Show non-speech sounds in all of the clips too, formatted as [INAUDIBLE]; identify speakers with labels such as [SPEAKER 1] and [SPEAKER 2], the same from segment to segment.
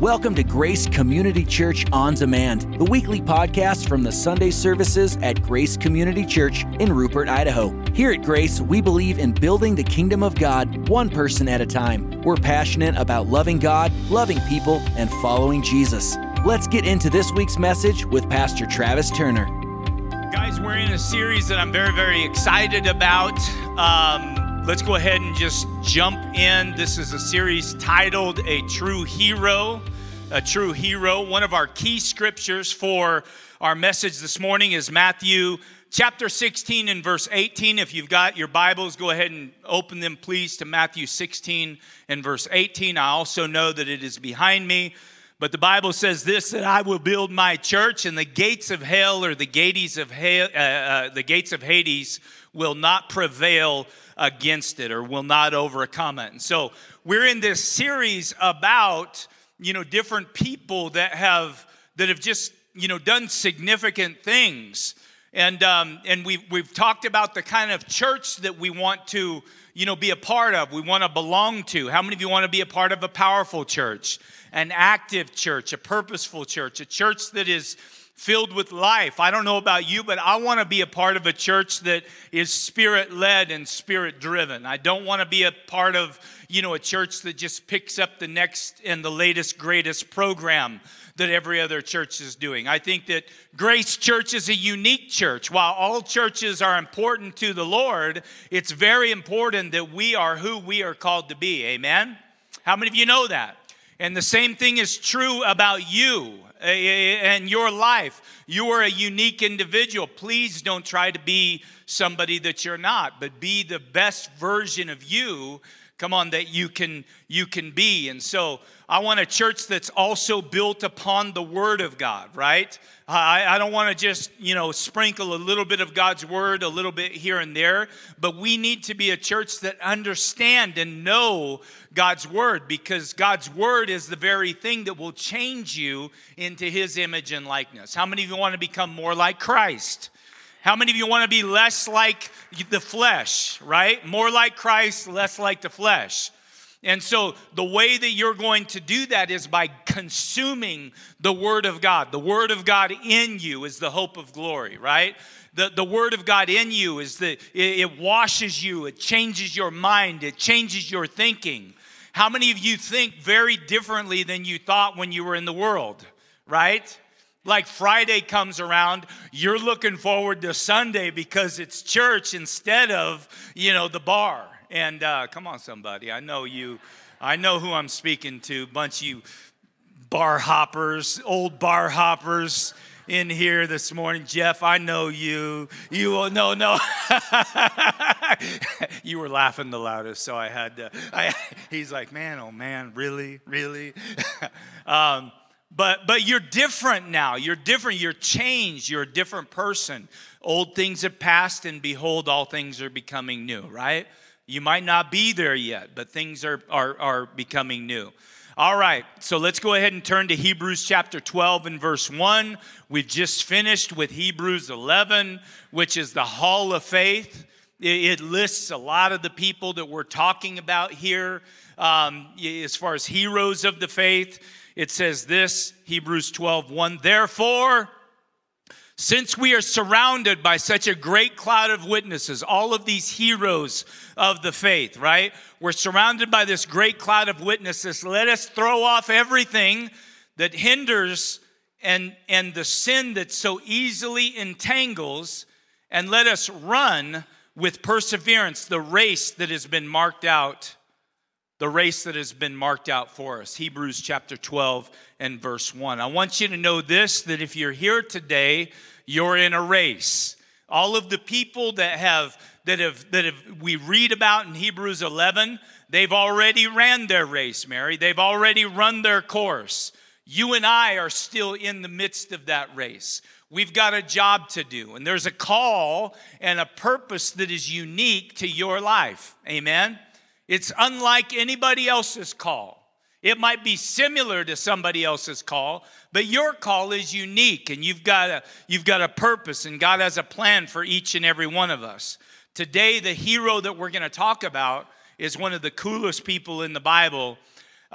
[SPEAKER 1] Welcome to Grace Community Church On Demand, the weekly podcast from the Sunday services at Grace Community Church in Rupert, Idaho. Here at Grace, we believe in building the kingdom of God one person at a time. We're passionate about loving God, loving people, and following Jesus. Let's get into this week's message with Pastor Travis Turner.
[SPEAKER 2] Guys, we're in a series that I'm very, very excited about. Um, let's go ahead and just jump in. This is a series titled A True Hero. A True Hero. One of our key scriptures for our message this morning is Matthew chapter 16 and verse 18. If you've got your Bibles, go ahead and open them, please, to Matthew 16 and verse 18. I also know that it is behind me. But the Bible says this that I will build my church, and the gates of hell or the gates of hell, uh, uh, the gates of Hades will not prevail against it or will not overcome it. And so we're in this series about you know different people that have that have just you know done significant things. And, um, and we've, we've talked about the kind of church that we want to you know, be a part of, we want to belong to. How many of you want to be a part of a powerful church, an active church, a purposeful church, a church that is filled with life? I don't know about you, but I want to be a part of a church that is spirit led and spirit driven. I don't want to be a part of, you know, a church that just picks up the next and the latest, greatest program that every other church is doing. I think that Grace Church is a unique church. While all churches are important to the Lord, it's very important that we are who we are called to be. Amen? How many of you know that? And the same thing is true about you and your life. You are a unique individual. Please don't try to be somebody that you're not, but be the best version of you come on that you can you can be. And so i want a church that's also built upon the word of god right? I, I don't want to just you know sprinkle a little bit of god's word a little bit here and there but we need to be a church that understand and know god's word because god's word is the very thing that will change you into his image and likeness. How many of you want to become more like christ how many of you want to be less like the flesh, right? More like Christ, less like the flesh. And so, the way that you're going to do that is by consuming the Word of God. The Word of God in you is the hope of glory, right? The, the Word of God in you is that it, it washes you, it changes your mind, it changes your thinking. How many of you think very differently than you thought when you were in the world, right? Like Friday comes around, you're looking forward to Sunday because it's church instead of, you know, the bar. And uh, come on, somebody, I know you, I know who I'm speaking to. Bunch of you bar hoppers, old bar hoppers in here this morning. Jeff, I know you. You will, no, no. [LAUGHS] you were laughing the loudest, so I had to. I, he's like, man, oh man, really, really? [LAUGHS] um, but but you're different now. You're different. You're changed. You're a different person. Old things have passed and behold all things are becoming new right? You might not be there yet but things are are, are becoming new. All right so let's go ahead and turn to hebrews chapter 12 and verse 1 we've just finished with hebrews 11 which is the hall of faith. It lists a lot of the people that we're talking about here um, as far as heroes of the faith it says this Hebrews 12 1 Therefore, since we are surrounded by such a great cloud of witnesses, all of these heroes of the faith, right? We're surrounded by this great cloud of witnesses. Let us throw off everything that hinders and, and the sin that so easily entangles, and let us run with perseverance the race that has been marked out the race that has been marked out for us. Hebrews chapter 12 and verse 1. I want you to know this that if you're here today, you're in a race. All of the people that have that have that have we read about in Hebrews 11, they've already ran their race, Mary. They've already run their course. You and I are still in the midst of that race. We've got a job to do, and there's a call and a purpose that is unique to your life. Amen. It's unlike anybody else's call. It might be similar to somebody else's call, but your call is unique and you've got a, you've got a purpose and God has a plan for each and every one of us. Today, the hero that we're going to talk about is one of the coolest people in the Bible.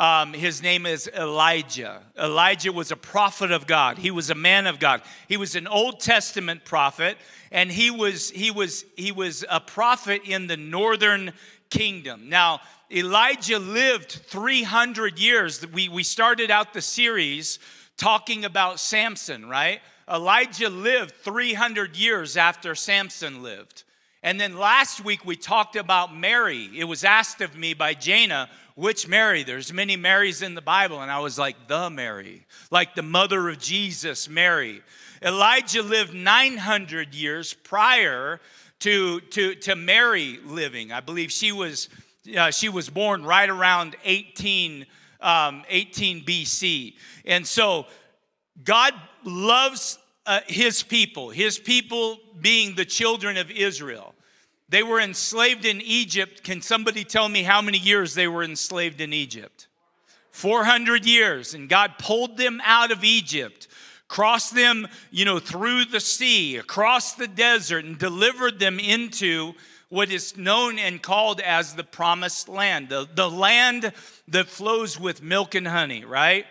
[SPEAKER 2] Um, his name is Elijah. Elijah was a prophet of God. He was a man of God. He was an Old Testament prophet, and he was he was he was a prophet in the northern kingdom. Now, Elijah lived 300 years. We, we started out the series talking about Samson, right? Elijah lived 300 years after Samson lived. And then last week we talked about Mary. It was asked of me by Jana, which Mary? There's many Marys in the Bible. And I was like, the Mary, like the mother of Jesus, Mary. Elijah lived 900 years prior to, to, to Mary living. I believe she was, uh, she was born right around 18, um, 18 BC. And so God loves uh, his people, his people being the children of Israel. They were enslaved in Egypt. Can somebody tell me how many years they were enslaved in Egypt? 400 years. And God pulled them out of Egypt, crossed them, you know, through the sea, across the desert, and delivered them into what is known and called as the promised land, the, the land that flows with milk and honey, right?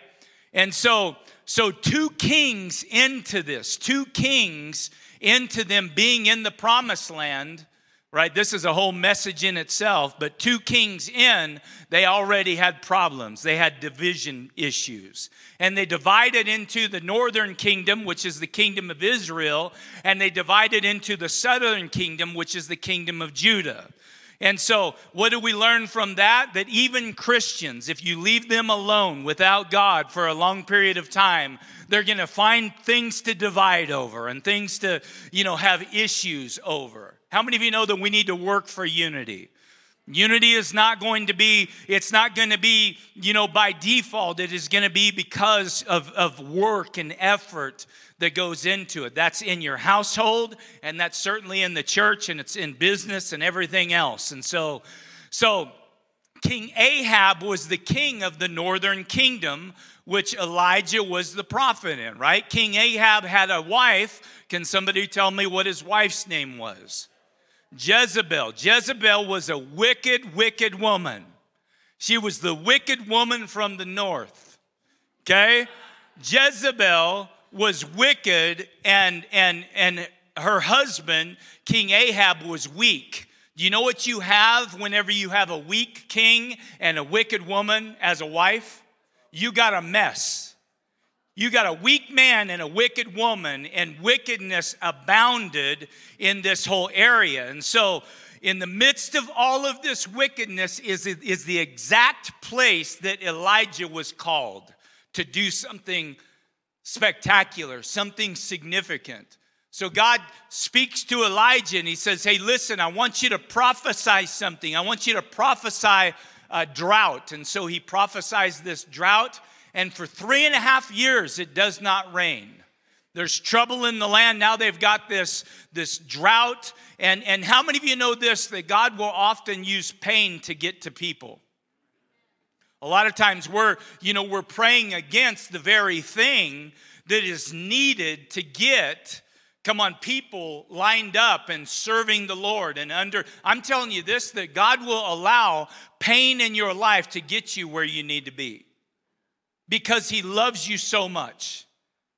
[SPEAKER 2] And so so, two kings into this, two kings into them being in the promised land, right? This is a whole message in itself, but two kings in, they already had problems. They had division issues. And they divided into the northern kingdom, which is the kingdom of Israel, and they divided into the southern kingdom, which is the kingdom of Judah. And so, what do we learn from that? That even Christians, if you leave them alone without God for a long period of time, they're going to find things to divide over and things to, you know, have issues over. How many of you know that we need to work for unity? Unity is not going to be, it's not going to be, you know, by default. It is going to be because of, of work and effort that goes into it. That's in your household, and that's certainly in the church, and it's in business and everything else. And so, so King Ahab was the king of the northern kingdom, which Elijah was the prophet in, right? King Ahab had a wife. Can somebody tell me what his wife's name was? Jezebel. Jezebel was a wicked, wicked woman. She was the wicked woman from the north. Okay? Jezebel was wicked and and and her husband king ahab was weak do you know what you have whenever you have a weak king and a wicked woman as a wife you got a mess you got a weak man and a wicked woman and wickedness abounded in this whole area and so in the midst of all of this wickedness is, is the exact place that elijah was called to do something spectacular, something significant. So God speaks to Elijah and he says, Hey, listen, I want you to prophesy something. I want you to prophesy a drought. And so he prophesies this drought, and for three and a half years it does not rain. There's trouble in the land. Now they've got this, this drought. And, and how many of you know this that God will often use pain to get to people? A lot of times we're, you know, we're praying against the very thing that is needed to get come on people lined up and serving the lord and under i'm telling you this that god will allow pain in your life to get you where you need to be because he loves you so much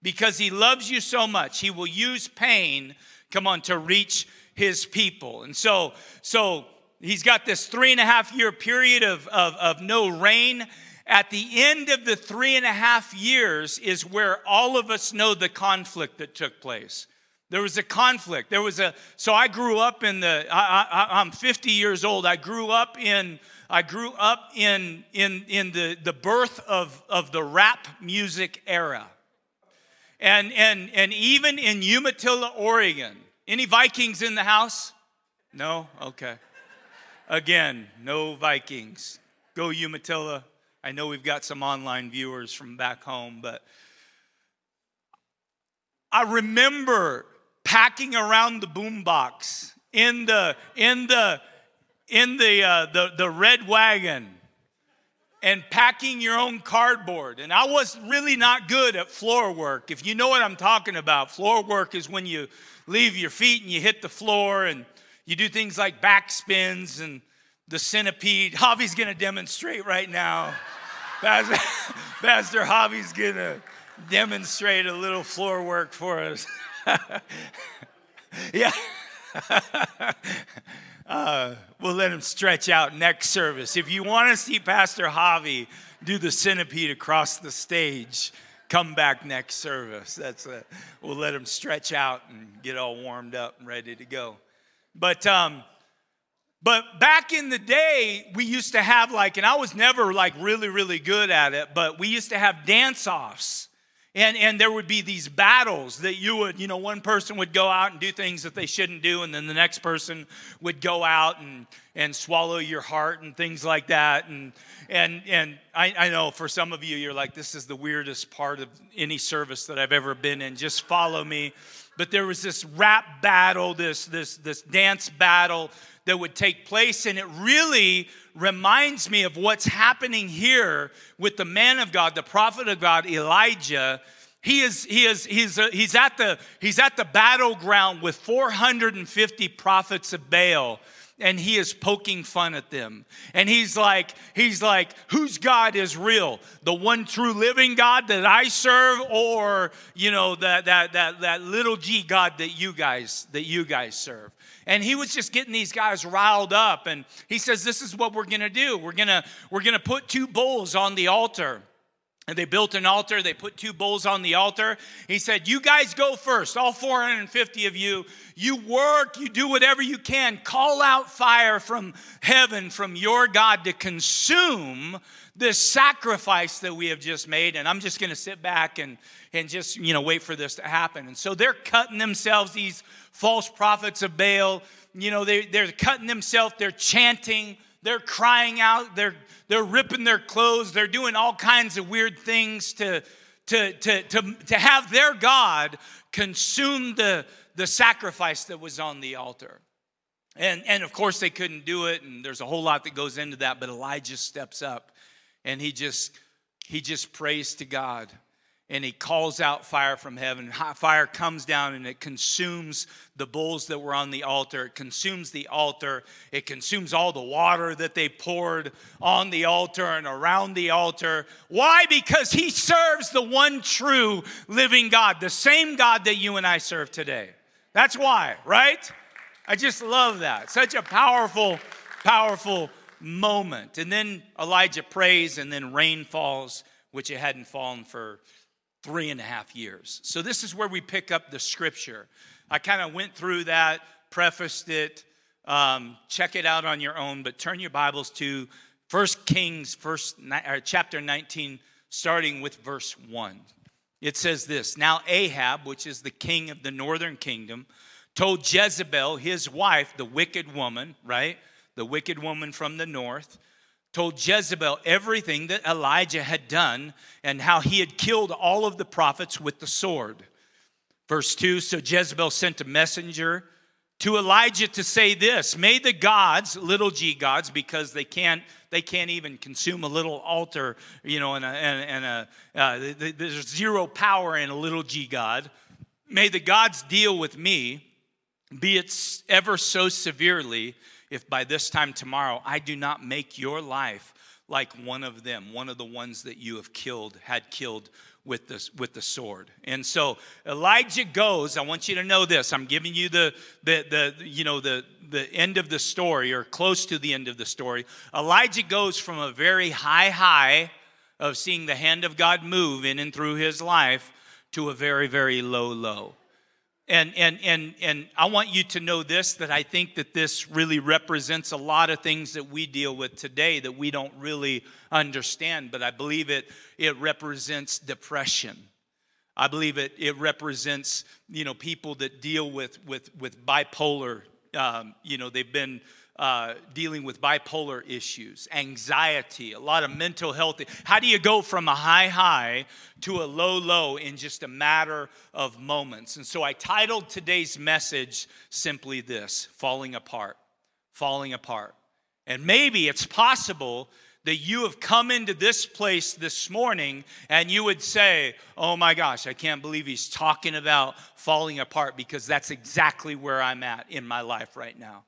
[SPEAKER 2] because he loves you so much he will use pain come on to reach his people and so so He's got this three and a half year period of, of, of no rain. At the end of the three and a half years is where all of us know the conflict that took place. There was a conflict. There was a, so I grew up in the, I, I, I'm 50 years old. I grew up in, I grew up in, in, in the, the birth of, of the rap music era. And, and, and even in Umatilla, Oregon. Any Vikings in the house? No? Okay. Again, no Vikings. Go Umatilla. I know we've got some online viewers from back home, but I remember packing around the boombox in the in the in the, uh, the the red wagon and packing your own cardboard. And I was really not good at floor work. If you know what I'm talking about, floor work is when you leave your feet and you hit the floor and you do things like back spins and the centipede. Javi's gonna demonstrate right now. [LAUGHS] Pastor, [LAUGHS] Pastor Javi's gonna demonstrate a little floor work for us. [LAUGHS] yeah. Uh, we'll let him stretch out next service. If you want to see Pastor Javi do the centipede across the stage, come back next service. That's a, we'll let him stretch out and get all warmed up and ready to go. But um, but back in the day, we used to have like, and I was never like really, really good at it, but we used to have dance offs. And, and there would be these battles that you would, you know, one person would go out and do things that they shouldn't do, and then the next person would go out and, and swallow your heart and things like that. And, and, and I, I know for some of you, you're like, this is the weirdest part of any service that I've ever been in. Just follow me. But there was this rap battle, this, this, this dance battle that would take place. And it really reminds me of what's happening here with the man of God, the prophet of God, Elijah. He is, he is, he's, uh, he's, at the, he's at the battleground with 450 prophets of Baal and he is poking fun at them. And he's like, he's like, whose God is real? The one true living God that I serve, or you know, that that that that little g God that you guys that you guys serve. And he was just getting these guys riled up. And he says, This is what we're gonna do. We're gonna, we're gonna put two bulls on the altar. And they built an altar, they put two bulls on the altar. He said, You guys go first, all 450 of you. You work, you do whatever you can. Call out fire from heaven, from your God to consume this sacrifice that we have just made. And I'm just gonna sit back and, and just, you know, wait for this to happen. And so they're cutting themselves, these false prophets of Baal. You know, they, they're cutting themselves, they're chanting, they're crying out, they're, they're ripping their clothes, they're doing all kinds of weird things to, to, to, to, to have their God consume the, the sacrifice that was on the altar. And, and of course, they couldn't do it, and there's a whole lot that goes into that, but Elijah steps up and he just he just prays to God and he calls out fire from heaven. Fire comes down and it consumes the bulls that were on the altar. It consumes the altar. It consumes all the water that they poured on the altar and around the altar. Why? Because he serves the one true living God, the same God that you and I serve today. That's why, right? I just love that. Such a powerful, powerful moment. And then Elijah prays, and then rain falls, which it hadn't fallen for three and a half years. So, this is where we pick up the scripture. I kind of went through that, prefaced it. Um, check it out on your own, but turn your Bibles to First Kings, first, chapter 19, starting with verse 1. It says this Now Ahab, which is the king of the northern kingdom, told Jezebel, his wife, the wicked woman, right? The wicked woman from the north, told Jezebel everything that Elijah had done and how he had killed all of the prophets with the sword. Verse 2 So Jezebel sent a messenger to Elijah to say this May the gods, little g gods, because they can't. They can't even consume a little altar, you know, and, a, and, and a, uh, there's zero power in a little g God. May the gods deal with me, be it ever so severely, if by this time tomorrow I do not make your life like one of them, one of the ones that you have killed, had killed with the, with the sword. And so Elijah goes, I want you to know this. I'm giving you the, the, the, you know, the, the end of the story or close to the end of the story. Elijah goes from a very high high of seeing the hand of God move in and through his life to a very, very low low. And, and, and, and I want you to know this that I think that this really represents a lot of things that we deal with today that we don't really understand, but I believe it, it represents depression. I believe it, it represents, you know, people that deal with, with, with bipolar, um, you know, they've been uh, dealing with bipolar issues, anxiety, a lot of mental health. How do you go from a high high to a low low in just a matter of moments? And so I titled today's message simply this Falling Apart. Falling Apart. And maybe it's possible that you have come into this place this morning and you would say, Oh my gosh, I can't believe he's talking about falling apart because that's exactly where I'm at in my life right now.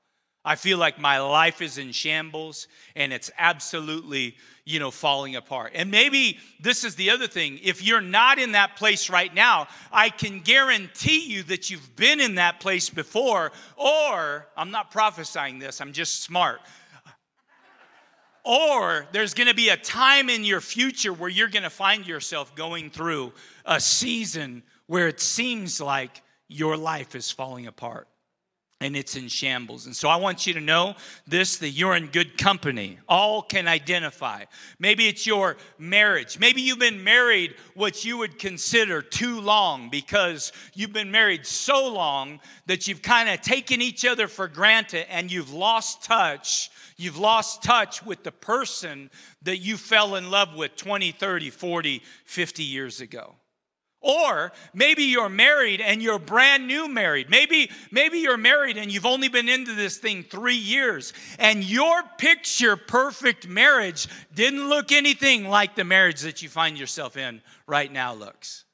[SPEAKER 2] I feel like my life is in shambles and it's absolutely, you know, falling apart. And maybe this is the other thing. If you're not in that place right now, I can guarantee you that you've been in that place before, or I'm not prophesying this, I'm just smart. Or there's going to be a time in your future where you're going to find yourself going through a season where it seems like your life is falling apart and it's in shambles. And so I want you to know this that you're in good company. All can identify. Maybe it's your marriage. Maybe you've been married what you would consider too long because you've been married so long that you've kind of taken each other for granted and you've lost touch. You've lost touch with the person that you fell in love with 20, 30, 40, 50 years ago. Or maybe you're married and you're brand new married. Maybe, maybe you're married and you've only been into this thing three years, and your picture perfect marriage didn't look anything like the marriage that you find yourself in right now looks.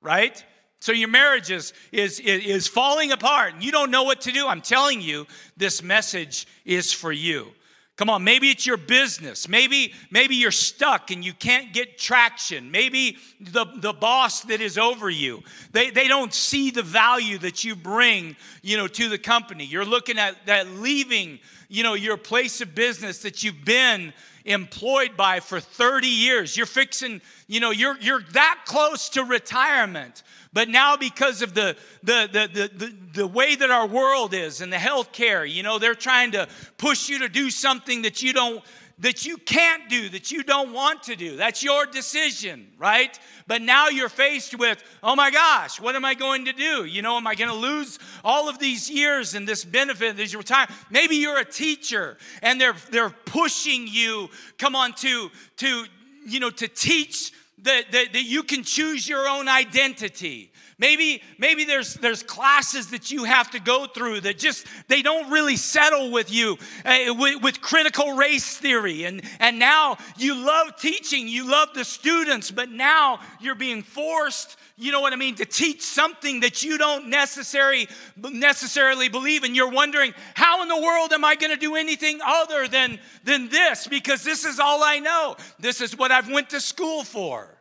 [SPEAKER 2] Right? So your marriage is, is, is falling apart and you don't know what to do. I'm telling you, this message is for you. Come on, maybe it's your business. Maybe, maybe you're stuck and you can't get traction. Maybe the, the boss that is over you, they, they don't see the value that you bring, you know, to the company. You're looking at that leaving, you know, your place of business that you've been employed by for 30 years. You're fixing, you know, you're, you're that close to retirement. But now, because of the, the, the, the, the, way that our world is and the health care you know, they're trying to push you to do something that you don't that you can't do, that you don't want to do. That's your decision, right? But now you're faced with, oh my gosh, what am I going to do? You know, am I going to lose all of these years and this benefit, this retirement? Maybe you're a teacher and they're they're pushing you, come on, to to you know, to teach that, that, that you can choose your own identity. Maybe, maybe there's, there's classes that you have to go through that just, they don't really settle with you uh, with, with critical race theory. And, and now you love teaching, you love the students, but now you're being forced you know what I mean, to teach something that you don't necessarily, necessarily believe, and you're wondering, how in the world am I going to do anything other than, than this? Because this is all I know. This is what I've went to school for,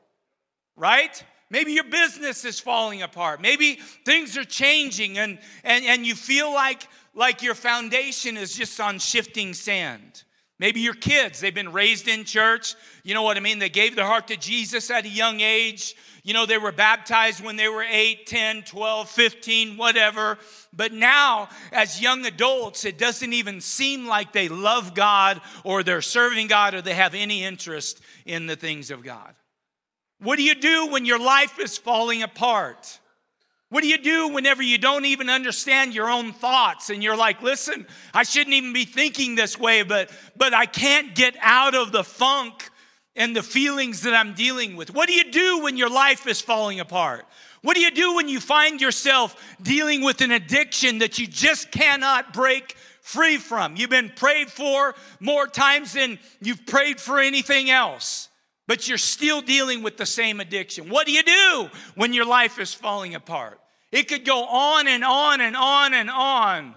[SPEAKER 2] right? Maybe your business is falling apart. Maybe things are changing and, and, and you feel like, like your foundation is just on shifting sand. Maybe your kids, they've been raised in church. You know what I mean? They gave their heart to Jesus at a young age. You know, they were baptized when they were 8, 10, 12, 15, whatever. But now, as young adults, it doesn't even seem like they love God or they're serving God or they have any interest in the things of God. What do you do when your life is falling apart? What do you do whenever you don't even understand your own thoughts and you're like, listen, I shouldn't even be thinking this way, but, but I can't get out of the funk and the feelings that I'm dealing with? What do you do when your life is falling apart? What do you do when you find yourself dealing with an addiction that you just cannot break free from? You've been prayed for more times than you've prayed for anything else but you're still dealing with the same addiction. What do you do when your life is falling apart? It could go on and on and on and on.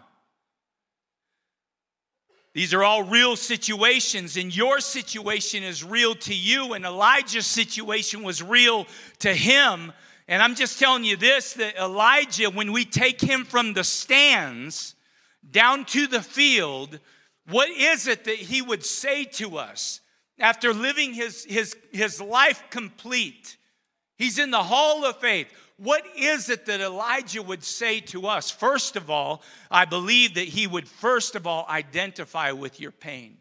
[SPEAKER 2] These are all real situations, and your situation is real to you, and Elijah's situation was real to him. And I'm just telling you this that Elijah, when we take him from the stands down to the field, what is it that he would say to us? After living his, his, his life complete, he's in the hall of faith. What is it that Elijah would say to us? First of all, I believe that he would first of all identify with your pain.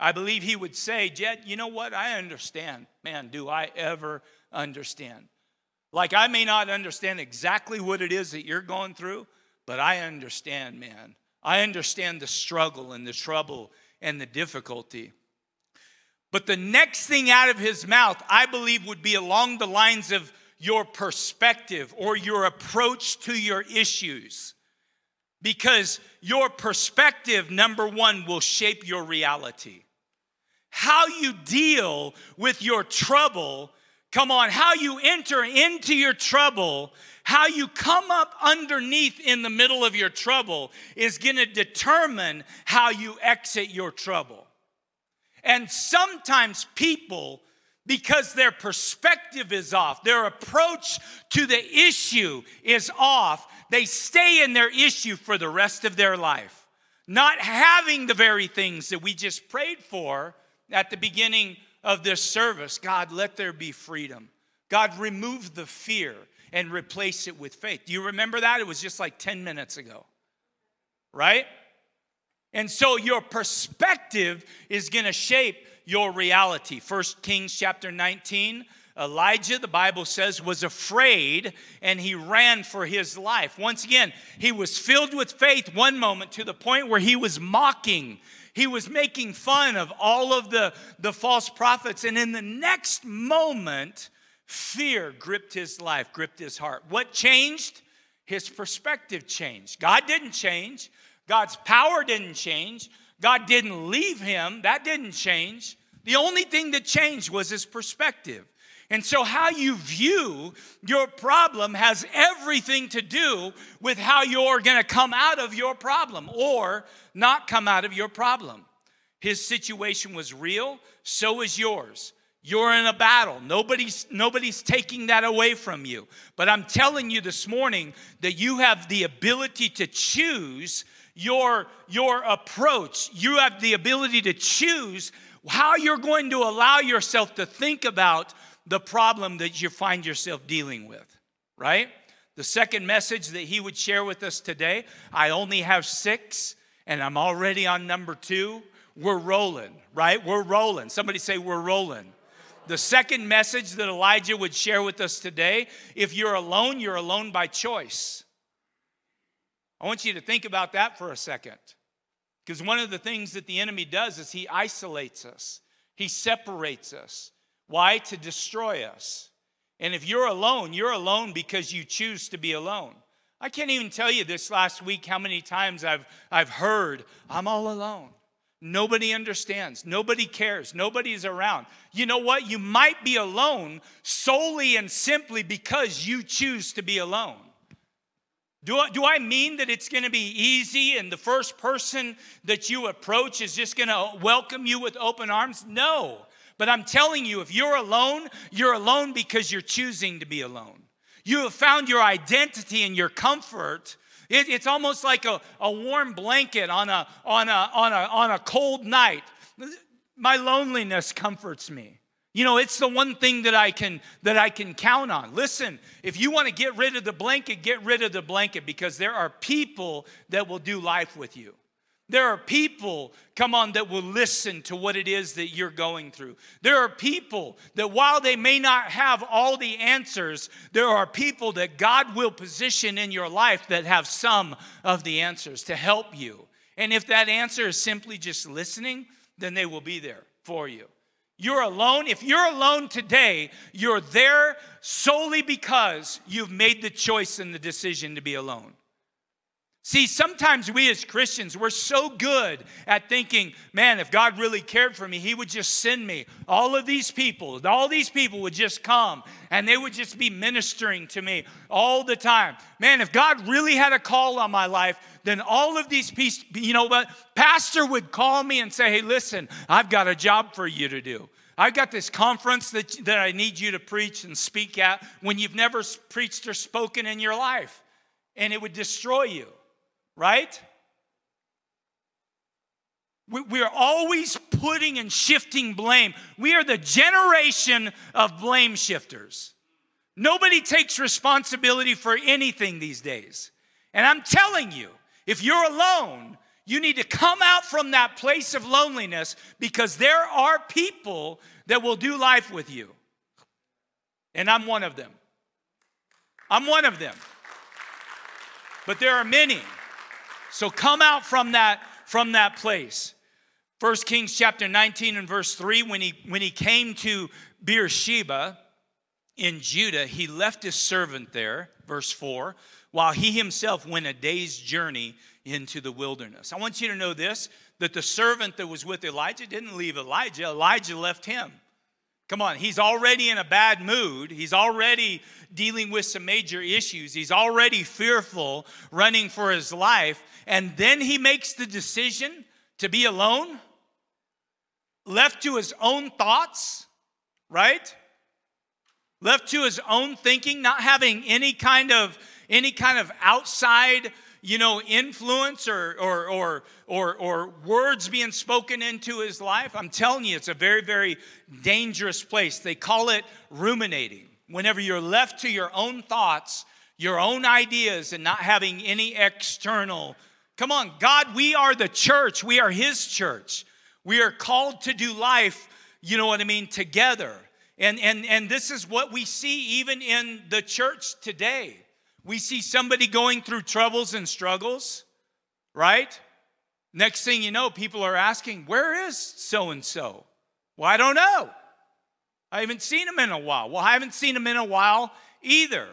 [SPEAKER 2] I believe he would say, Jed, you know what? I understand. Man, do I ever understand? Like, I may not understand exactly what it is that you're going through, but I understand, man. I understand the struggle and the trouble and the difficulty. But the next thing out of his mouth, I believe, would be along the lines of your perspective or your approach to your issues. Because your perspective, number one, will shape your reality. How you deal with your trouble come on, how you enter into your trouble, how you come up underneath in the middle of your trouble is to determine how you exit your trouble. And sometimes people, because their perspective is off, their approach to the issue is off, they stay in their issue for the rest of their life, not having the very things that we just prayed for at the beginning of this service. God, let there be freedom. God, remove the fear and replace it with faith. Do you remember that? It was just like 10 minutes ago, right? And so your perspective is going to shape your reality. First Kings chapter 19, Elijah, the Bible says, was afraid and he ran for his life. Once again, he was filled with faith one moment to the point where he was mocking. He was making fun of all of the, the false prophets. And in the next moment, fear gripped his life, gripped his heart. What changed? His perspective changed. God didn't change. God's power didn't change. God didn't leave him. That didn't change. The only thing that changed was his perspective. And so, how you view your problem has everything to do with how you're going to come out of your problem or not come out of your problem. His situation was real, so is yours. You're in a battle. Nobody's, nobody's taking that away from you. But I'm telling you this morning that you have the ability to choose your, your approach. You have the ability to choose how you're going to allow yourself to think about the problem that you find yourself dealing with, right? The second message that he would share with us today, I only have six, and I'm already on number two. We're rolling, right? We're rolling. Somebody say, We're rolling. The second message that Elijah would share with us today if you're alone, you're alone by choice. I want you to think about that for a second. Because one of the things that the enemy does is he isolates us, he separates us. Why? To destroy us. And if you're alone, you're alone because you choose to be alone. I can't even tell you this last week how many times I've, I've heard, I'm all alone. Nobody understands. Nobody cares. Nobody's around. You know what? You might be alone solely and simply because you choose to be alone. Do I, do I mean that it's going to be easy and the first person that you approach is just going to welcome you with open arms? No. But I'm telling you, if you're alone, you're alone because you're choosing to be alone. You have found your identity and your comfort. It, it's almost like a, a warm blanket on a, on, a, on, a, on a cold night. My loneliness comforts me. You know, it's the one thing that I can that I can count on. Listen, if you want to get rid of the blanket, get rid of the blanket because there are people that will do life with you. There are people, come on, that will listen to what it is that you're going through. There are people that while they may not have all the answers, there are people that God will position in your life that have some of the answers to help you. And if that answer is simply just listening, then they will be there for you. You're alone. If you're alone today, you're there solely because you've made the choice and the decision to be alone. See, sometimes we as Christians, we're so good at thinking, man, if God really cared for me, He would just send me. All of these people, all these people would just come and they would just be ministering to me all the time. Man, if God really had a call on my life, then all of these people, you know what? Pastor would call me and say, hey, listen, I've got a job for you to do. I've got this conference that, that I need you to preach and speak at when you've never preached or spoken in your life, and it would destroy you right? We we are always putting and shifting blame. We are the generation of blame shifters. Nobody takes responsibility for anything these days. And I'm telling you, if you're alone, you need to come out from that place of loneliness because there are people that will do life with you. And I'm one of them. I'm one of them. But there are many so come out from that from that place. 1 Kings chapter 19 and verse 3 when he when he came to Beersheba in Judah, he left his servant there, verse 4, while he himself went a day's journey into the wilderness. I want you to know this that the servant that was with Elijah didn't leave Elijah, Elijah left him. Come on, he's already in a bad mood. He's already dealing with some major issues. He's already fearful, running for his life. And then he makes the decision to be alone, left to his own thoughts, right? Left to his own thinking, not having any kind of any kind of outside you know, influence or, or, or, or, or words being spoken into his life, I'm telling you, it's a very, very dangerous place. They call it ruminating. Whenever you're left to your own thoughts, your own ideas, and not having any external. Come on, God, we are the church. We are His church. We are called to do life, you know what I mean, together. And, and, and this is what we see even in the church today. We see somebody going through troubles and struggles, right? Next thing you know, people are asking, Where is so and so? Well, I don't know. I haven't seen him in a while. Well, I haven't seen him in a while either.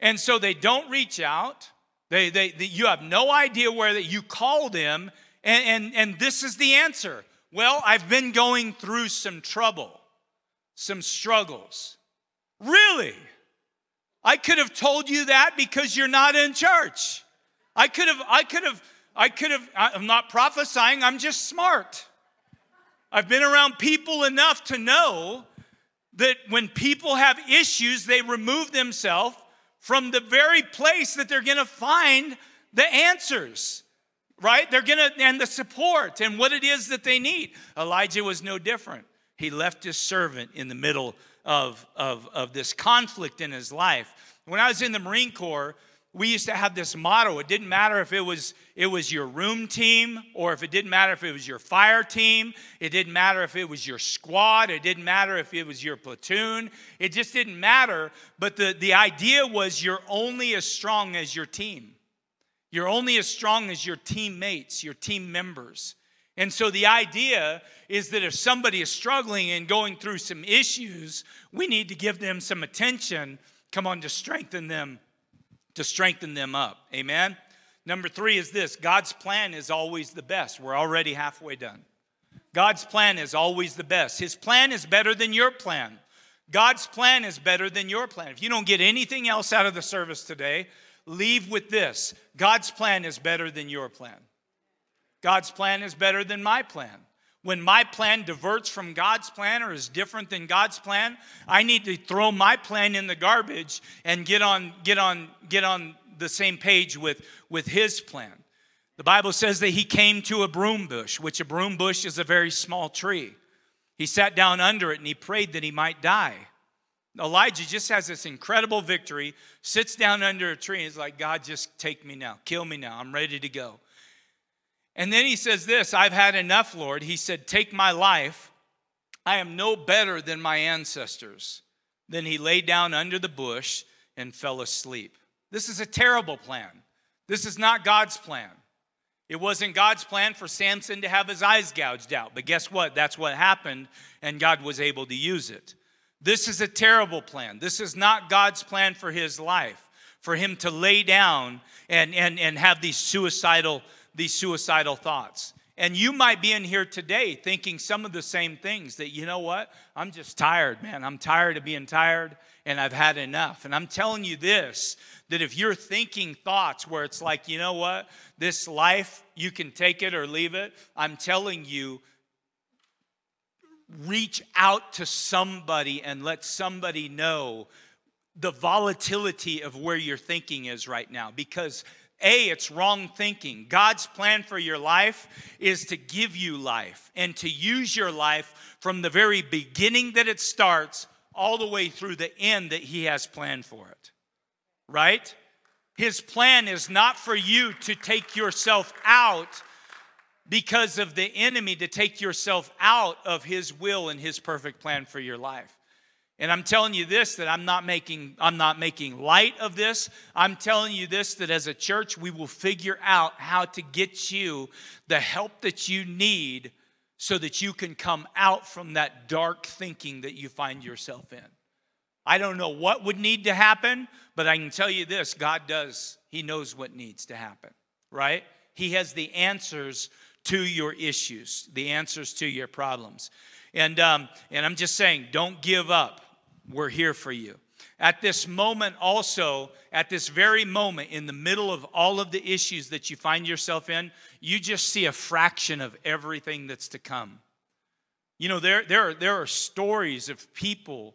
[SPEAKER 2] And so they don't reach out. They, they, they you have no idea where that you call them, and, and, and this is the answer. Well, I've been going through some trouble, some struggles. Really? I could have told you that because you're not in church. I could have, I could have, I could have, I'm not prophesying, I'm just smart. I've been around people enough to know that when people have issues, they remove themselves from the very place that they're gonna find the answers, right? They're gonna, and the support and what it is that they need. Elijah was no different. He left his servant in the middle of, of, of this conflict in his life. When I was in the Marine Corps, we used to have this motto. It didn't matter if it was it was your room team or if it didn't matter if it was your fire team. It didn't matter if it was your squad. It didn't matter if it was your platoon. It just didn't matter. But the, the idea was you're only as strong as your team. You're only as strong as your teammates, your team members. And so the idea is that if somebody is struggling and going through some issues, we need to give them some attention, come on, to strengthen them, to strengthen them up. Amen. Number three is this God's plan is always the best. We're already halfway done. God's plan is always the best. His plan is better than your plan. God's plan is better than your plan. If you don't get anything else out of the service today, leave with this God's plan is better than your plan. God's plan is better than my plan. When my plan diverts from God's plan or is different than God's plan, I need to throw my plan in the garbage and get on, get on, get on the same page with, with his plan. The Bible says that he came to a broom bush, which a broom bush is a very small tree. He sat down under it and he prayed that he might die. Elijah just has this incredible victory, sits down under a tree, and is like, God, just take me now, kill me now, I'm ready to go. And then he says this I've had enough, Lord. He said, Take my life. I am no better than my ancestors. Then he lay down under the bush and fell asleep. This is a terrible plan. This is not God's plan. It wasn't God's plan for Samson to have his eyes gouged out. But guess what? That's what happened, and God was able to use it. This is a terrible plan. This is not God's plan for his life, for him to lay down and, and, and have these suicidal these suicidal thoughts. And you might be in here today thinking some of the same things that, you know what? I'm just tired, man. I'm tired of being tired and I've had enough. And I'm telling you this that if you're thinking thoughts where it's like, you know what? This life, you can take it or leave it. I'm telling you, reach out to somebody and let somebody know the volatility of where your thinking is right now because a, it's wrong thinking. God's plan for your life is to give you life and to use your life from the very beginning that it starts all the way through the end that He has planned for it. Right? His plan is not for you to take yourself out because of the enemy, to take yourself out of His will and His perfect plan for your life. And I'm telling you this that I'm not making I'm not making light of this. I'm telling you this that as a church we will figure out how to get you the help that you need so that you can come out from that dark thinking that you find yourself in. I don't know what would need to happen, but I can tell you this, God does. He knows what needs to happen, right? He has the answers to your issues, the answers to your problems. And, um, and I'm just saying, don't give up. We're here for you. At this moment, also, at this very moment, in the middle of all of the issues that you find yourself in, you just see a fraction of everything that's to come. You know, there, there, are, there are stories of people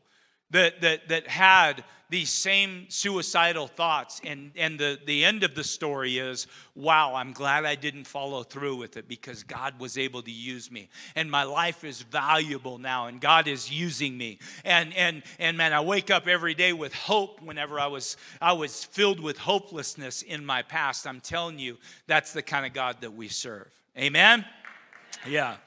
[SPEAKER 2] that, that, that had these same suicidal thoughts. And, and the, the end of the story is wow, I'm glad I didn't follow through with it because God was able to use me. And my life is valuable now, and God is using me. And, and, and man, I wake up every day with hope whenever I was, I was filled with hopelessness in my past. I'm telling you, that's the kind of God that we serve. Amen? Yeah.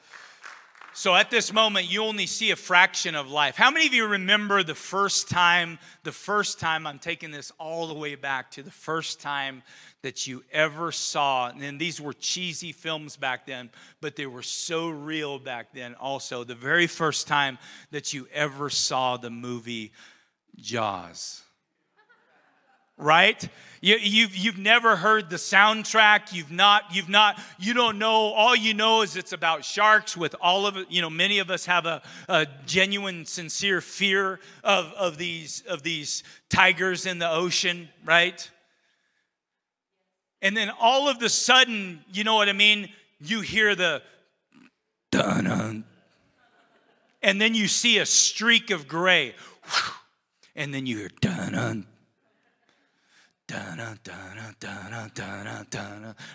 [SPEAKER 2] So at this moment, you only see a fraction of life. How many of you remember the first time, the first time, I'm taking this all the way back to the first time that you ever saw, and these were cheesy films back then, but they were so real back then also. The very first time that you ever saw the movie Jaws right? You, you've, you've never heard the soundtrack. You've not, you've not, you don't know. All you know is it's about sharks with all of it. You know, many of us have a, a genuine, sincere fear of, of, these, of these tigers in the ocean, right? And then all of the sudden, you know what I mean? You hear the dun and then you see a streak of gray. And then you hear dun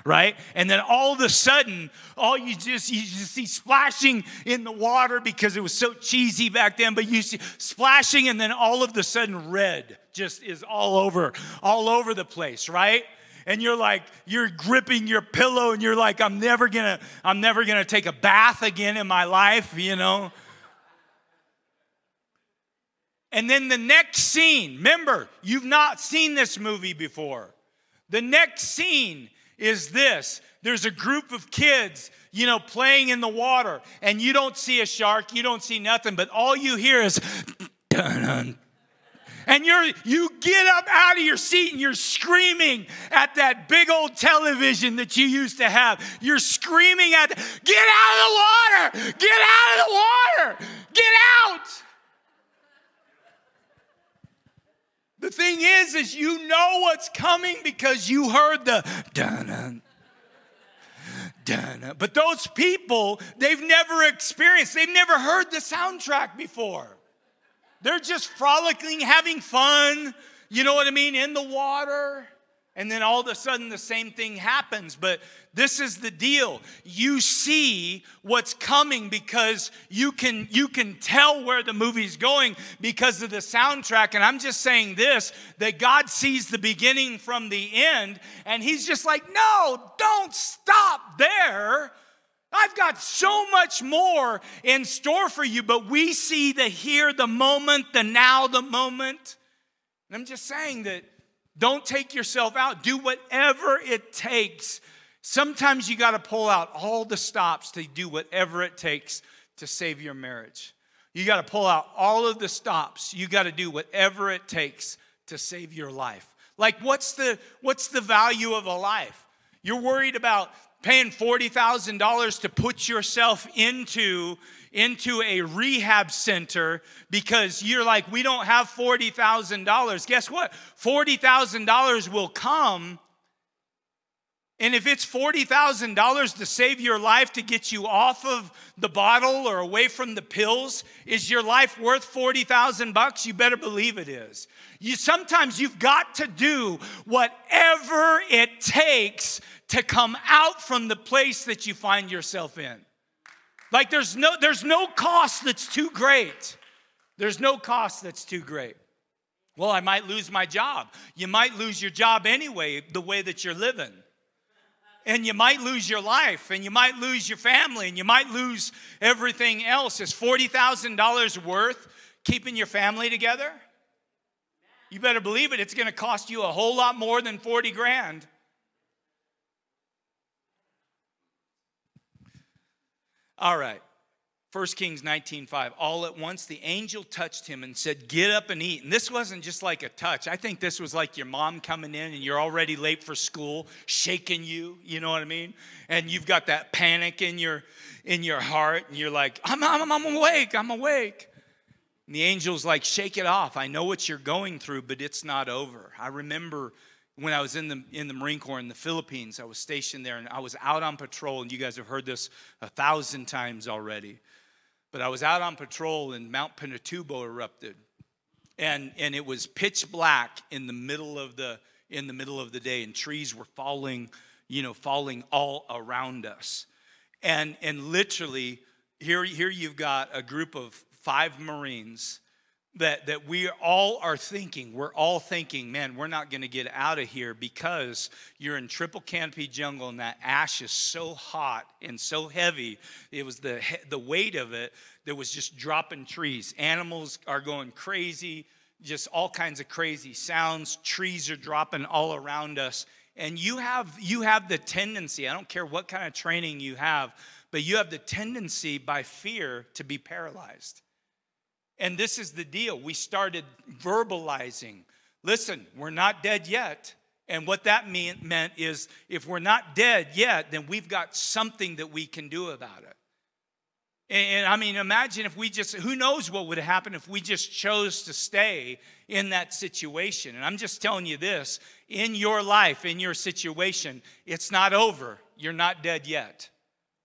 [SPEAKER 2] right? And then all of a sudden, all you just you just see splashing in the water because it was so cheesy back then, but you see splashing, and then all of a sudden red just is all over, all over the place, right? And you're like, you're gripping your pillow, and you're like, I'm never gonna, I'm never gonna take a bath again in my life, you know. And then the next scene, remember, you've not seen this movie before. The next scene is this there's a group of kids, you know, playing in the water, and you don't see a shark, you don't see nothing, but all you hear is dun and you're you get up out of your seat and you're screaming at that big old television that you used to have. You're screaming at, get out of the water! Get out of the water! Get out! The thing is, is you know what's coming because you heard the dun dun. But those people, they've never experienced, they've never heard the soundtrack before. They're just frolicking, having fun, you know what I mean, in the water. And then all of a sudden the same thing happens. But this is the deal. You see what's coming because you can you can tell where the movie's going because of the soundtrack. And I'm just saying this that God sees the beginning from the end, and He's just like, no, don't stop there. I've got so much more in store for you, but we see the here, the moment, the now, the moment. And I'm just saying that don't take yourself out. Do whatever it takes. Sometimes you got to pull out all the stops to do whatever it takes to save your marriage. You got to pull out all of the stops. You got to do whatever it takes to save your life. Like what's the what's the value of a life? You're worried about paying $40,000 to put yourself into into a rehab center because you're like, we don't have $40,000. Guess what? $40,000 will come. And if it's $40,000 to save your life to get you off of the bottle or away from the pills, is your life worth 40,000 bucks? You better believe it is. You sometimes you've got to do whatever it takes to come out from the place that you find yourself in. Like there's no there's no cost that's too great. There's no cost that's too great. Well, I might lose my job. You might lose your job anyway, the way that you're living. And you might lose your life, and you might lose your family, and you might lose everything else. Is $40,000 worth keeping your family together? You better believe it, it's gonna cost you a whole lot more than 40 grand. All right. 1 Kings 19:5 all at once the angel touched him and said get up and eat. And this wasn't just like a touch. I think this was like your mom coming in and you're already late for school shaking you you know what I mean? And you've got that panic in your in your heart and you're like I'm I'm, I'm awake I'm awake. And the angel's like shake it off. I know what you're going through but it's not over. I remember when I was in the in the Marine Corps in the Philippines I was stationed there and I was out on patrol and you guys have heard this a thousand times already but I was out on patrol and Mount Pinatubo erupted. And, and it was pitch black in the middle of the in the middle of the day and trees were falling you know falling all around us and and literally here here you've got a group of five marines that that we all are thinking we're all thinking man we're not going to get out of here because you're in triple canopy jungle and that ash is so hot and so heavy. It was the the weight of it that was just dropping trees. Animals are going crazy just all kinds of crazy sounds. Trees are dropping all around us. And you have you have the tendency i don't care what kind of training you have but you have the tendency by fear to be paralyzed and this is the deal. We started verbalizing listen, we're not dead yet. And what that mean, meant is if we're not dead yet, then we've got something that we can do about it. And, and I mean, imagine if we just, who knows what would happen if we just chose to stay in that situation. And I'm just telling you this in your life, in your situation, it's not over. You're not dead yet,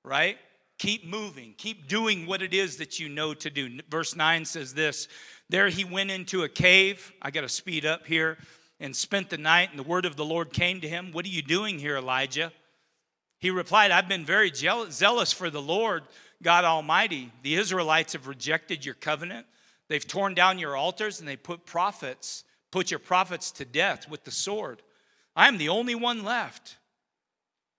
[SPEAKER 2] right? Keep moving. Keep doing what it is that you know to do. Verse 9 says this There he went into a cave. I got to speed up here. And spent the night, and the word of the Lord came to him. What are you doing here, Elijah? He replied, I've been very zealous for the Lord God Almighty. The Israelites have rejected your covenant. They've torn down your altars and they put prophets, put your prophets to death with the sword. I am the only one left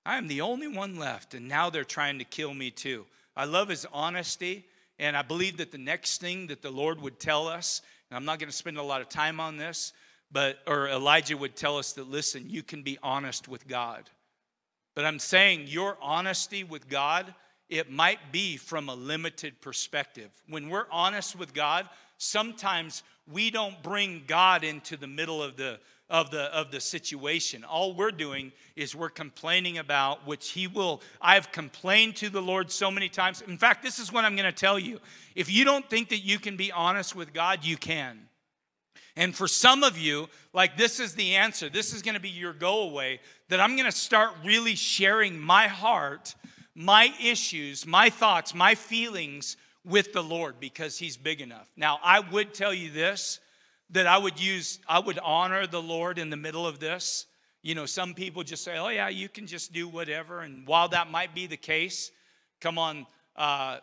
[SPEAKER 2] I am the only one left, and now they're trying to kill me too. I love his honesty, and I believe that the next thing that the Lord would tell us, and I'm not going to spend a lot of time on this, but or Elijah would tell us that listen, you can be honest with God. But I'm saying your honesty with God, it might be from a limited perspective. When we're honest with God, sometimes we don't bring God into the middle of the of the of the situation. All we're doing is we're complaining about which he will. I've complained to the lord so many times. In fact this is what i'm going to tell you. If you don't think that you can be honest with god you can. And for some of you like this is the answer. This is going to be your go away that i'm going to start really sharing my heart my issues my thoughts my feelings with the lord because he's big enough. Now i would tell you this that I would use, I would honor the Lord in the middle of this. You know, some people just say, oh, yeah, you can just do whatever. And while that might be the case, come on, uh,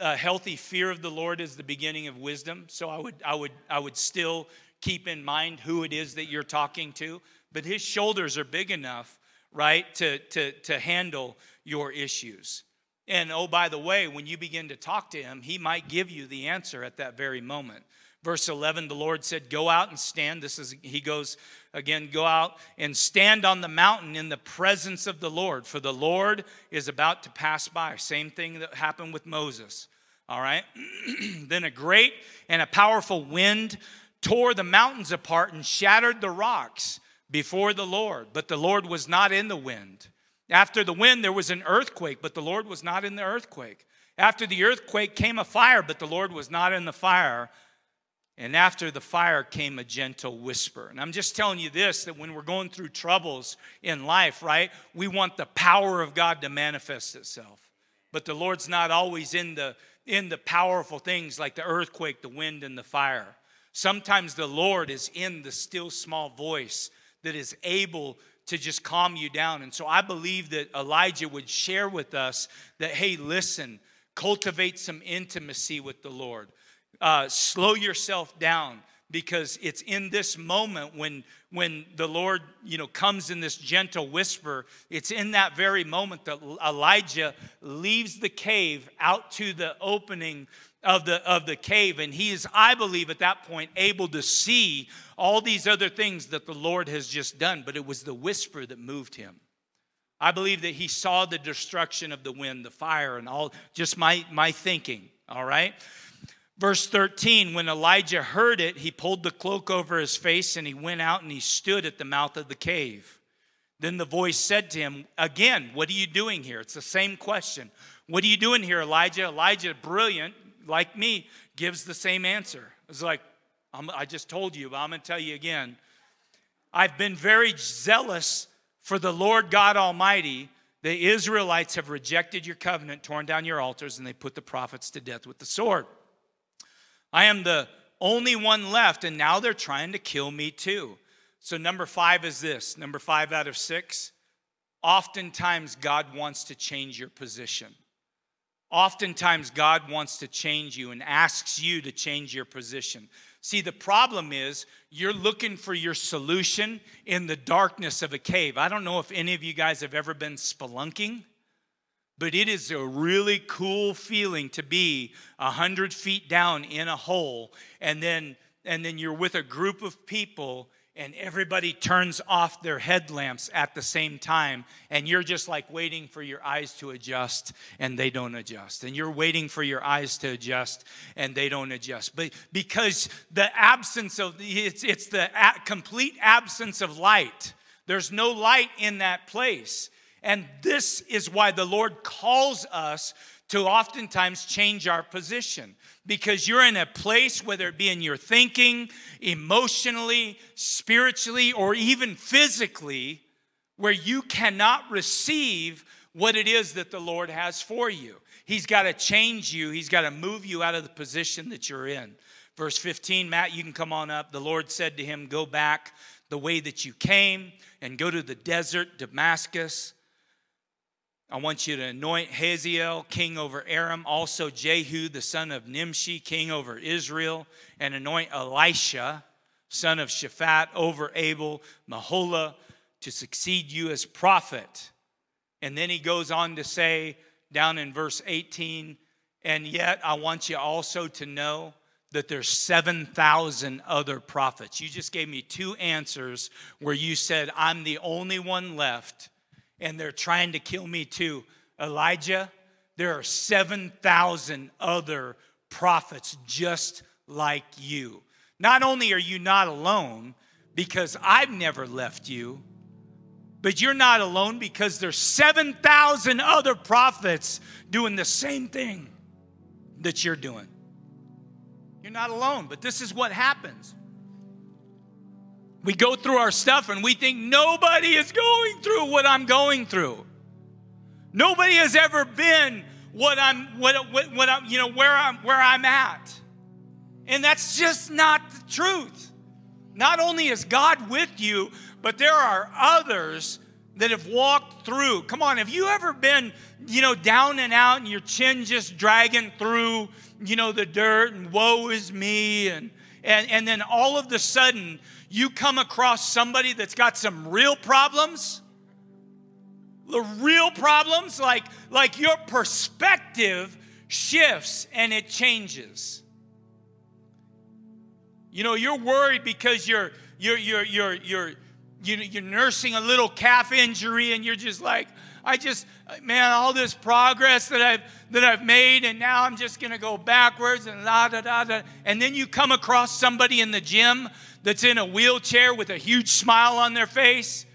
[SPEAKER 2] a healthy fear of the Lord is the beginning of wisdom. So I would, I would, I would still keep in mind who it is that you're talking to. But his shoulders are big enough, right, to, to, to handle your issues. And oh, by the way, when you begin to talk to him, he might give you the answer at that very moment. Verse 11, the Lord said, Go out and stand. This is, he goes again, go out and stand on the mountain in the presence of the Lord, for the Lord is about to pass by. Same thing that happened with Moses. All right? [CLEARS THROAT] then a great and a powerful wind tore the mountains apart and shattered the rocks before the Lord, but the Lord was not in the wind. After the wind, there was an earthquake, but the Lord was not in the earthquake. After the earthquake came a fire, but the Lord was not in the fire. And after the fire came a gentle whisper. And I'm just telling you this that when we're going through troubles in life, right, we want the power of God to manifest itself. But the Lord's not always in the in the powerful things like the earthquake, the wind and the fire. Sometimes the Lord is in the still small voice that is able to just calm you down. And so I believe that Elijah would share with us that hey, listen, cultivate some intimacy with the Lord uh, slow yourself down because it's in this moment when when the lord you know comes in this gentle whisper. It's in that very moment that elijah leaves the cave out to the opening of the of the cave. And he is i believe at that point able to see all these other things that the lord has just done. But it was the whisper that moved him. I believe that he saw the destruction of the wind the fire and all just my my thinking All right? Verse 13, when Elijah heard it, he pulled the cloak over his face and he went out and he stood at the mouth of the cave. Then the voice said to him, Again, what are you doing here? It's the same question. What are you doing here, Elijah? Elijah, brilliant, like me, gives the same answer. It's like, i just told you, but I'm going to tell you again. I've been very zealous for the Lord God Almighty. The Israelites have rejected your covenant, torn down your altars, and they put the prophets to death with the sword. I am the only one left, and now they're trying to kill me too. So, number five is this number five out of six. Oftentimes, God wants to change your position. Oftentimes, God wants to change you and asks you to change your position. See, the problem is you're looking for your solution in the darkness of a cave. I don't know if any of you guys have ever been spelunking, but it is a really cool feeling to be a hundred feet down in a hole, and then and then you're with a group of people and everybody turns off their headlamps at the same time and you're just like waiting for your eyes to adjust and they don't adjust. And you're waiting for your eyes to adjust and they don't adjust. But because the absence of it's, it's the complete absence of light. There's no light in that place and this is why the lord calls us to oftentimes change our position because you're in a place, whether it be in your thinking, emotionally, spiritually, or even physically, where you cannot receive what it is that the Lord has for you. He's got to change you, He's got to move you out of the position that you're in. Verse 15, Matt, you can come on up. The Lord said to him, Go back the way that you came and go to the desert, Damascus. I want you to anoint Hazael, king over Aram, also Jehu, the son of Nimshi, king over Israel, and anoint Elisha, son of Shaphat, over Abel, Meholah, to succeed you as prophet. And then he goes on to say, down in verse 18, and yet I want you also to know that there's 7,000 other prophets. You just gave me two answers where you said, I'm the only one left and they're trying to kill me too. Elijah, there are 7,000 other prophets just like you. Not only are you not alone because I've never left you, but you're not alone because there's 7,000 other prophets doing the same thing that you're doing. You're not alone, but this is what happens. We go through our stuff and we think nobody is going through what I'm going through. Nobody has ever been what I'm what, what, what I'm, you know where I'm where I'm at. And that's just not the truth. Not only is God with you, but there are others that have walked through. Come on, have you ever been, you know, down and out and your chin just dragging through, you know, the dirt and woe is me and and, and then all of the sudden you come across somebody that's got some real problems, the real problems, like, like your perspective shifts and it changes. You know, you're worried because you're you're you're you're you're you're nursing a little calf injury and you're just like, I just, man, all this progress that I've that I've made, and now I'm just gonna go backwards and da da da da. And then you come across somebody in the gym that's in a wheelchair with a huge smile on their face,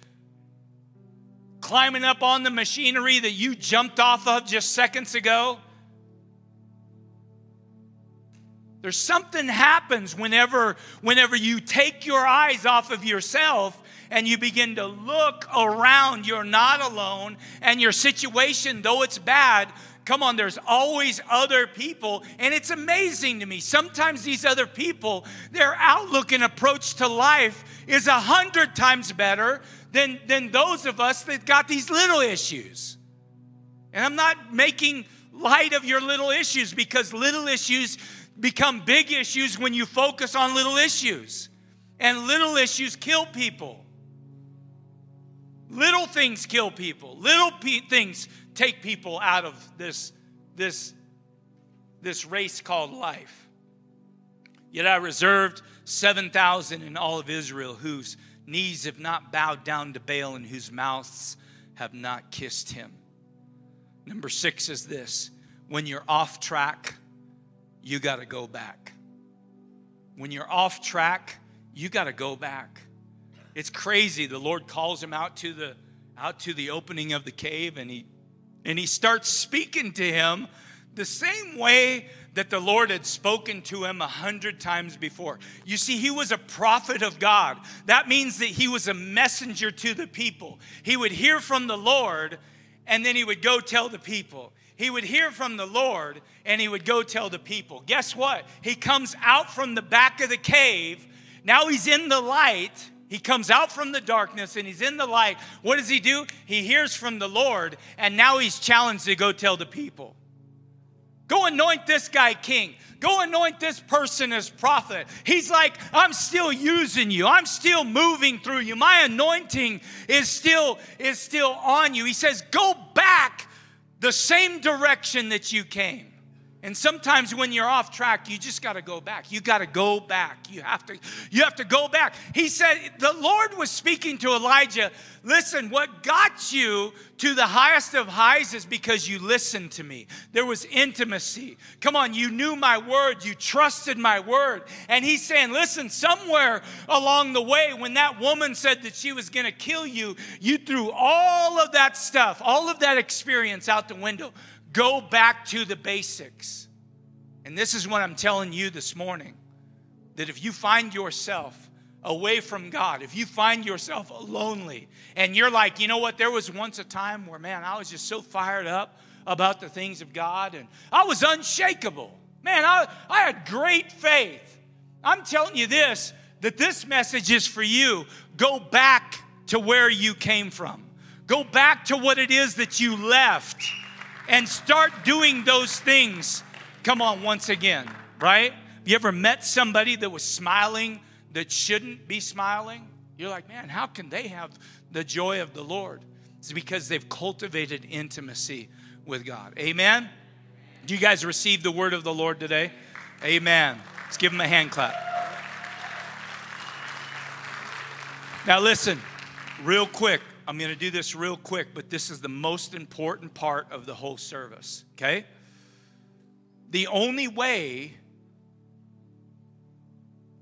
[SPEAKER 2] climbing up on the machinery that you jumped off of just seconds ago. There's something happens whenever whenever you take your eyes off of yourself and you begin to look around. You're not alone and your situation though it's bad Come on, there's always other people. And it's amazing to me. Sometimes these other people, their outlook and approach to life is a hundred times better than, than those of us that got these little issues. And I'm not making light of your little issues because little issues become big issues when you focus on little issues. And little issues kill people. Little things kill people. Little pe- things take people out of this, this, this race called life. Yet I reserved 7,000 in all of Israel whose knees have not bowed down to Baal and whose mouths have not kissed him. Number six is this when you're off track, you got to go back. When you're off track, you got to go back. It's crazy. The Lord calls him out to the out to the opening of the cave and he and he starts speaking to him the same way that the Lord had spoken to him a hundred times before. You see, he was a prophet of God. That means that he was a messenger to the people. He would hear from the Lord and then he would go tell the people. He would hear from the Lord and he would go tell the people. Guess what? He comes out from the back of the cave. Now he's in the light. He comes out from the darkness and he's in the light. What does he do? He hears from the Lord and now he's challenged to go tell the people. Go anoint this guy king. Go anoint this person as prophet. He's like, I'm still using you. I'm still moving through you. My anointing is still is still on you. He says, "Go back the same direction that you came." And sometimes when you're off track, you just got to go back. You got to go back. You have to you have to go back. He said the Lord was speaking to Elijah, "Listen, what got you to the highest of highs is because you listened to me. There was intimacy. Come on, you knew my word, you trusted my word." And he's saying, "Listen, somewhere along the way when that woman said that she was going to kill you, you threw all of that stuff, all of that experience out the window." Go back to the basics. And this is what I'm telling you this morning that if you find yourself away from God, if you find yourself lonely, and you're like, you know what, there was once a time where, man, I was just so fired up about the things of God and I was unshakable. Man, I, I had great faith. I'm telling you this that this message is for you. Go back to where you came from, go back to what it is that you left and start doing those things. Come on, once again, right? You ever met somebody that was smiling that shouldn't be smiling? You're like, man, how can they have the joy of the Lord? It's because they've cultivated intimacy with God. Amen? Do you guys receive the word of the Lord today? Amen. Let's give them a hand clap. Now, listen, real quick. I'm going to do this real quick, but this is the most important part of the whole service, okay? The only way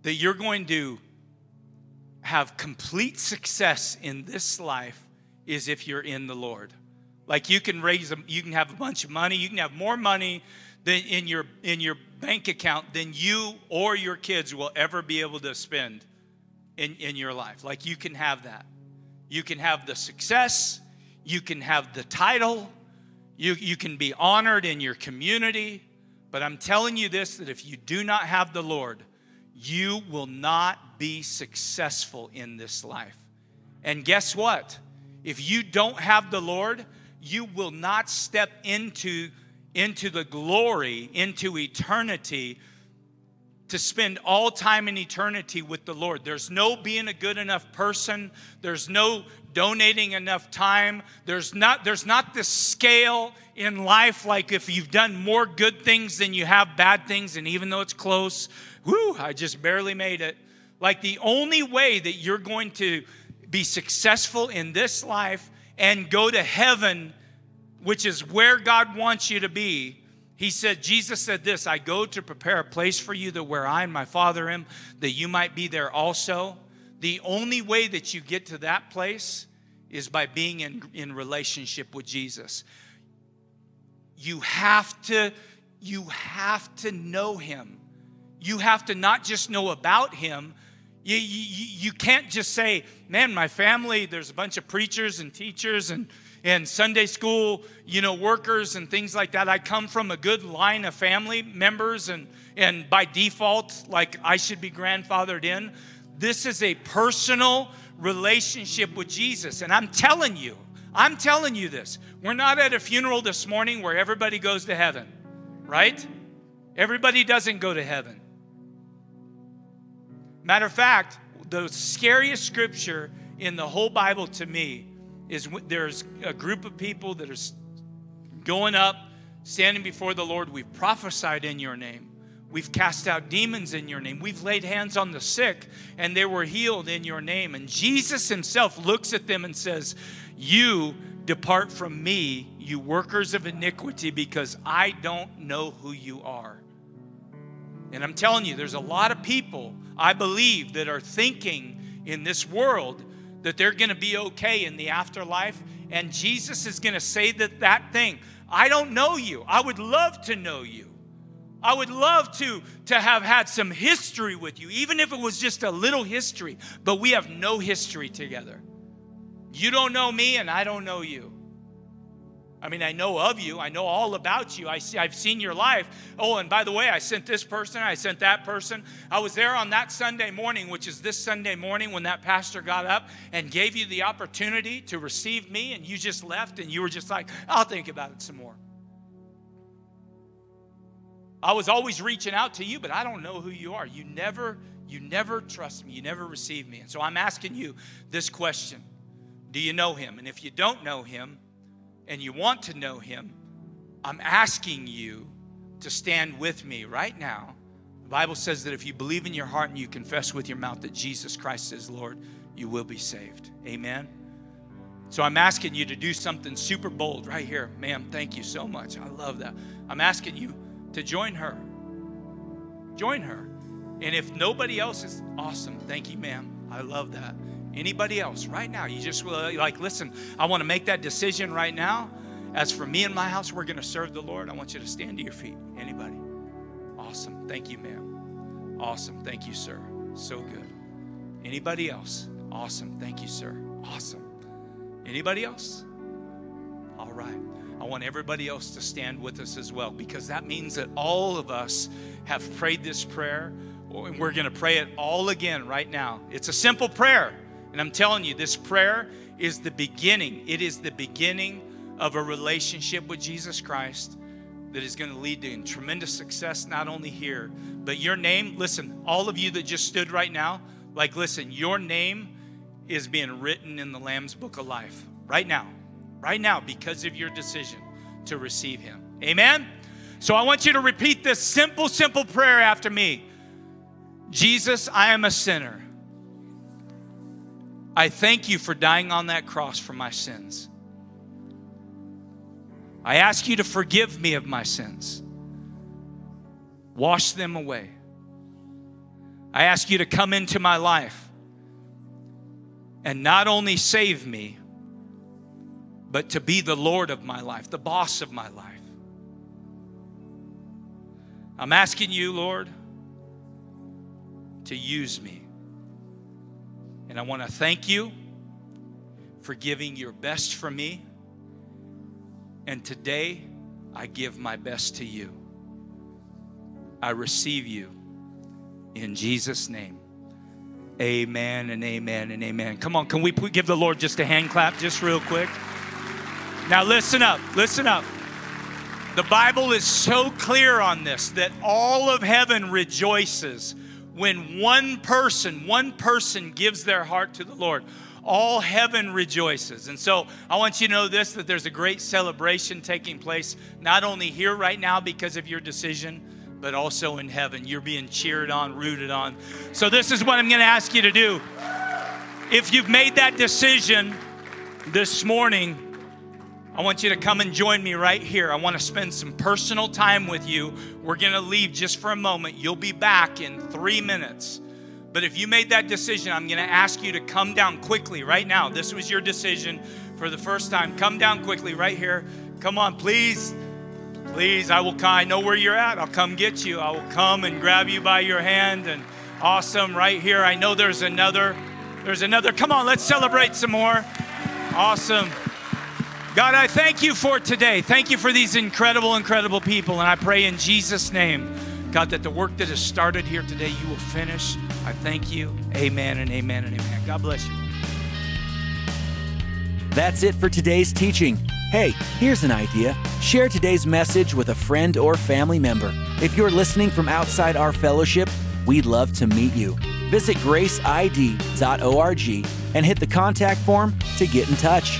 [SPEAKER 2] that you're going to have complete success in this life is if you're in the Lord. Like you can raise them, you can have a bunch of money, you can have more money than in your in your bank account than you or your kids will ever be able to spend in, in your life. Like you can have that. You can have the success, you can have the title, you, you can be honored in your community. But I'm telling you this that if you do not have the Lord, you will not be successful in this life. And guess what? If you don't have the Lord, you will not step into, into the glory, into eternity to spend all time in eternity with the Lord. There's no being a good enough person. There's no donating enough time. There's not there's not this scale in life like if you've done more good things than you have bad things and even though it's close, whoo, I just barely made it. Like the only way that you're going to be successful in this life and go to heaven, which is where God wants you to be, he said, Jesus said this I go to prepare a place for you that where I and my Father am, that you might be there also. The only way that you get to that place is by being in, in relationship with Jesus. You have to, you have to know him. You have to not just know about him. You, you, you can't just say, man, my family, there's a bunch of preachers and teachers and and Sunday school, you know, workers and things like that. I come from a good line of family members, and, and by default, like I should be grandfathered in. This is a personal relationship with Jesus. And I'm telling you, I'm telling you this. We're not at a funeral this morning where everybody goes to heaven, right? Everybody doesn't go to heaven. Matter of fact, the scariest scripture in the whole Bible to me is there's a group of people that are going up, standing before the Lord. We've prophesied in your name. We've cast out demons in your name. We've laid hands on the sick and they were healed in your name. And Jesus himself looks at them and says, You depart from me, you workers of iniquity, because I don't know who you are. And I'm telling you, there's a lot of people, I believe, that are thinking in this world that they're going to be okay in the afterlife. And Jesus is going to say that that thing. I don't know you. I would love to know you. I would love to, to have had some history with you, even if it was just a little history, but we have no history together. You don't know me, and I don't know you. I mean, I know of you. I know all about you. I see, I've seen your life. Oh, and by the way, I sent this person. I sent that person. I was there on that Sunday morning, which is this Sunday morning, when that pastor got up and gave you the opportunity to receive me, and you just left and you were just like, I'll think about it some more. I was always reaching out to you, but I don't know who you are. You never, you never trust me. You never receive me. And so I'm asking you this question Do you know him? And if you don't know him and you want to know him, I'm asking you to stand with me right now. The Bible says that if you believe in your heart and you confess with your mouth that Jesus Christ is Lord, you will be saved. Amen. So I'm asking you to do something super bold right here. Ma'am, thank you so much. I love that. I'm asking you to join her. Join her. And if nobody else is awesome, thank you, ma'am. I love that. Anybody else right now? You just uh, like, listen, I want to make that decision right now. As for me and my house, we're going to serve the Lord. I want you to stand to your feet. Anybody? Awesome. Thank you, ma'am. Awesome. Thank you, sir. So good. Anybody else? Awesome. Thank you, sir. Awesome. Anybody else? All right. I want everybody else to stand with us as well because that means that all of us have prayed this prayer and we're going to pray it all again right now. It's a simple prayer. And I'm telling you, this prayer is the beginning. It is the beginning of a relationship with Jesus Christ that is going to lead to tremendous success, not only here, but your name. Listen, all of you that just stood right now, like, listen, your name is being written in the Lamb's book of life right now right now because of your decision to receive Him. Amen? So I want you to repeat this simple, simple prayer after me Jesus, I am a sinner. I thank you for dying on that cross for my sins. I ask you to forgive me of my sins, wash them away. I ask you to come into my life and not only save me, but to be the Lord of my life, the boss of my life. I'm asking you, Lord, to use me. And I want to thank you for giving your best for me. And today, I give my best to you. I receive you in Jesus' name. Amen and amen and amen. Come on, can we give the Lord just a hand clap, just real quick? Now, listen up, listen up. The Bible is so clear on this that all of heaven rejoices when one person, one person gives their heart to the Lord. All heaven rejoices. And so I want you to know this that there's a great celebration taking place, not only here right now because of your decision, but also in heaven. You're being cheered on, rooted on. So, this is what I'm going to ask you to do. If you've made that decision this morning, I want you to come and join me right here. I want to spend some personal time with you. We're going to leave just for a moment. You'll be back in three minutes. But if you made that decision, I'm going to ask you to come down quickly right now. This was your decision for the first time. Come down quickly right here. Come on, please. Please, I will. I know where you're at. I'll come get you. I will come and grab you by your hand. And awesome, right here. I know there's another. There's another. Come on, let's celebrate some more. Awesome. God, I thank you for today. Thank you for these incredible, incredible people. And I pray in Jesus' name, God, that the work that has started here today, you will finish. I thank you. Amen and amen and amen. God bless you.
[SPEAKER 1] That's it for today's teaching. Hey, here's an idea. Share today's message with a friend or family member. If you're listening from outside our fellowship, we'd love to meet you. Visit graceid.org and hit the contact form to get in touch.